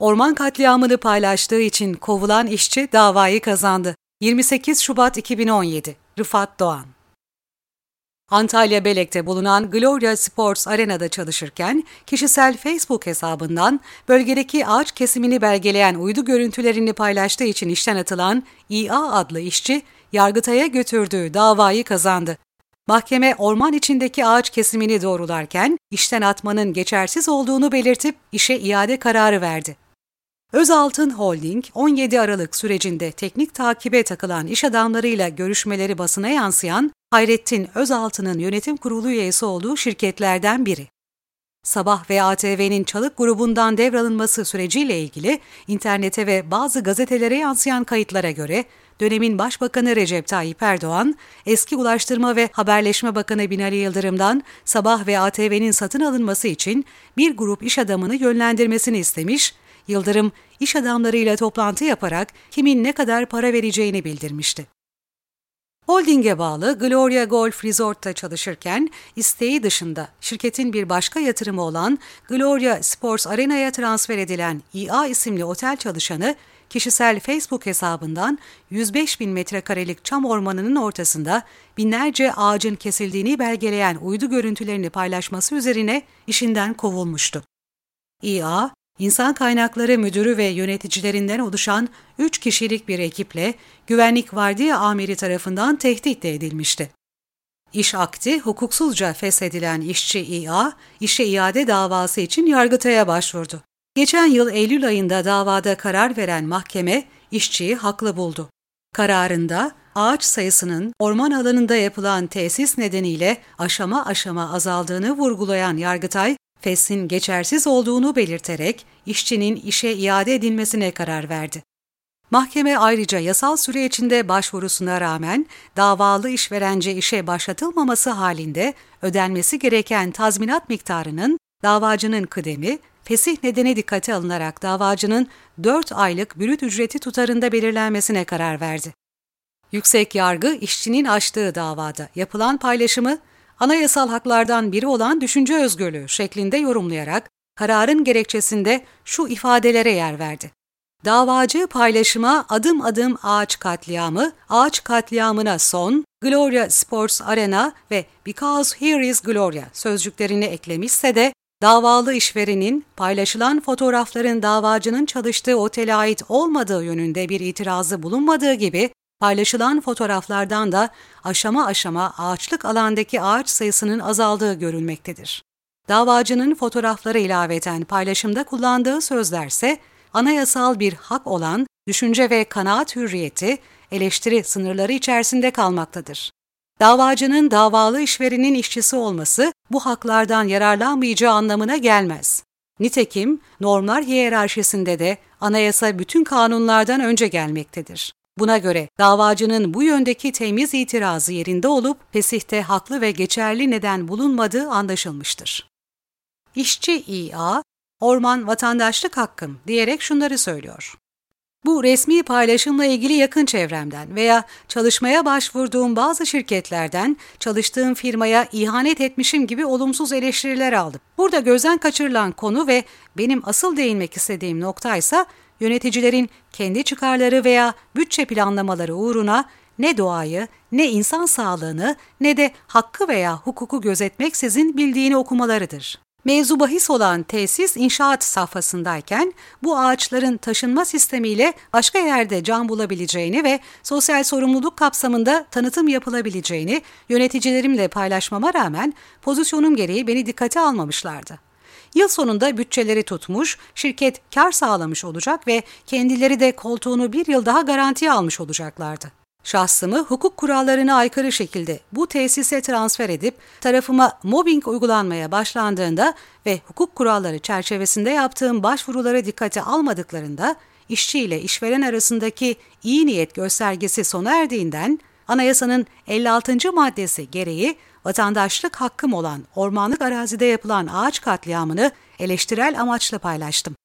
Orman katliamını paylaştığı için kovulan işçi davayı kazandı. 28 Şubat 2017 Rıfat Doğan Antalya Belek'te bulunan Gloria Sports Arena'da çalışırken kişisel Facebook hesabından bölgedeki ağaç kesimini belgeleyen uydu görüntülerini paylaştığı için işten atılan İA adlı işçi, Yargıtay'a götürdüğü davayı kazandı. Mahkeme orman içindeki ağaç kesimini doğrularken işten atmanın geçersiz olduğunu belirtip işe iade kararı verdi. Özaltın Holding, 17 Aralık sürecinde teknik takibe takılan iş adamlarıyla görüşmeleri basına yansıyan Hayrettin Özaltı'nın yönetim kurulu üyesi olduğu şirketlerden biri. Sabah ve ATV'nin Çalık grubundan devralınması süreciyle ilgili internete ve bazı gazetelere yansıyan kayıtlara göre dönemin Başbakanı Recep Tayyip Erdoğan, eski Ulaştırma ve Haberleşme Bakanı Binali Yıldırım'dan Sabah ve ATV'nin satın alınması için bir grup iş adamını yönlendirmesini istemiş, Yıldırım iş adamlarıyla toplantı yaparak kimin ne kadar para vereceğini bildirmişti. Holding'e bağlı Gloria Golf Resort'ta çalışırken isteği dışında şirketin bir başka yatırımı olan Gloria Sports Arena'ya transfer edilen İA isimli otel çalışanı kişisel Facebook hesabından 105 bin metrekarelik çam ormanının ortasında binlerce ağacın kesildiğini belgeleyen uydu görüntülerini paylaşması üzerine işinden kovulmuştu. İA, İnsan Kaynakları Müdürü ve yöneticilerinden oluşan 3 kişilik bir ekiple güvenlik vardiya amiri tarafından tehdit de edilmişti. İş akti hukuksuzca feshedilen işçi İA, işe iade davası için Yargıtay'a başvurdu. Geçen yıl Eylül ayında davada karar veren mahkeme işçiyi haklı buldu. Kararında ağaç sayısının orman alanında yapılan tesis nedeniyle aşama aşama azaldığını vurgulayan Yargıtay, feshin geçersiz olduğunu belirterek işçinin işe iade edilmesine karar verdi. Mahkeme ayrıca yasal süre içinde başvurusuna rağmen davalı işverence işe başlatılmaması halinde ödenmesi gereken tazminat miktarının davacının kıdemi, fesih nedeni dikkate alınarak davacının 4 aylık bürüt ücreti tutarında belirlenmesine karar verdi. Yüksek yargı işçinin açtığı davada yapılan paylaşımı anayasal haklardan biri olan düşünce özgürlüğü şeklinde yorumlayarak kararın gerekçesinde şu ifadelere yer verdi. Davacı paylaşıma adım adım ağaç katliamı, ağaç katliamına son, Gloria Sports Arena ve Because Here is Gloria sözcüklerini eklemişse de davalı işverenin paylaşılan fotoğrafların davacının çalıştığı otele ait olmadığı yönünde bir itirazı bulunmadığı gibi paylaşılan fotoğraflardan da aşama aşama ağaçlık alandaki ağaç sayısının azaldığı görülmektedir. Davacının fotoğrafları ilaveten paylaşımda kullandığı sözlerse anayasal bir hak olan düşünce ve kanaat hürriyeti eleştiri sınırları içerisinde kalmaktadır. Davacının davalı işverenin işçisi olması bu haklardan yararlanmayacağı anlamına gelmez. Nitekim normlar hiyerarşisinde de anayasa bütün kanunlardan önce gelmektedir. Buna göre davacının bu yöndeki temiz itirazı yerinde olup pesihte haklı ve geçerli neden bulunmadığı anlaşılmıştır. İşçi İA, orman vatandaşlık hakkım diyerek şunları söylüyor. Bu resmi paylaşımla ilgili yakın çevremden veya çalışmaya başvurduğum bazı şirketlerden çalıştığım firmaya ihanet etmişim gibi olumsuz eleştiriler aldım. Burada gözden kaçırılan konu ve benim asıl değinmek istediğim nokta ise yöneticilerin kendi çıkarları veya bütçe planlamaları uğruna ne doğayı, ne insan sağlığını, ne de hakkı veya hukuku gözetmeksizin bildiğini okumalarıdır. Mevzu bahis olan tesis inşaat safhasındayken bu ağaçların taşınma sistemiyle başka yerde can bulabileceğini ve sosyal sorumluluk kapsamında tanıtım yapılabileceğini yöneticilerimle paylaşmama rağmen pozisyonum gereği beni dikkate almamışlardı. Yıl sonunda bütçeleri tutmuş, şirket kar sağlamış olacak ve kendileri de koltuğunu bir yıl daha garantiye almış olacaklardı. Şahsımı hukuk kurallarına aykırı şekilde bu tesise transfer edip tarafıma mobbing uygulanmaya başlandığında ve hukuk kuralları çerçevesinde yaptığım başvuruları dikkate almadıklarında işçi ile işveren arasındaki iyi niyet göstergesi sona erdiğinden anayasanın 56. maddesi gereği vatandaşlık hakkım olan ormanlık arazide yapılan ağaç katliamını eleştirel amaçla paylaştım.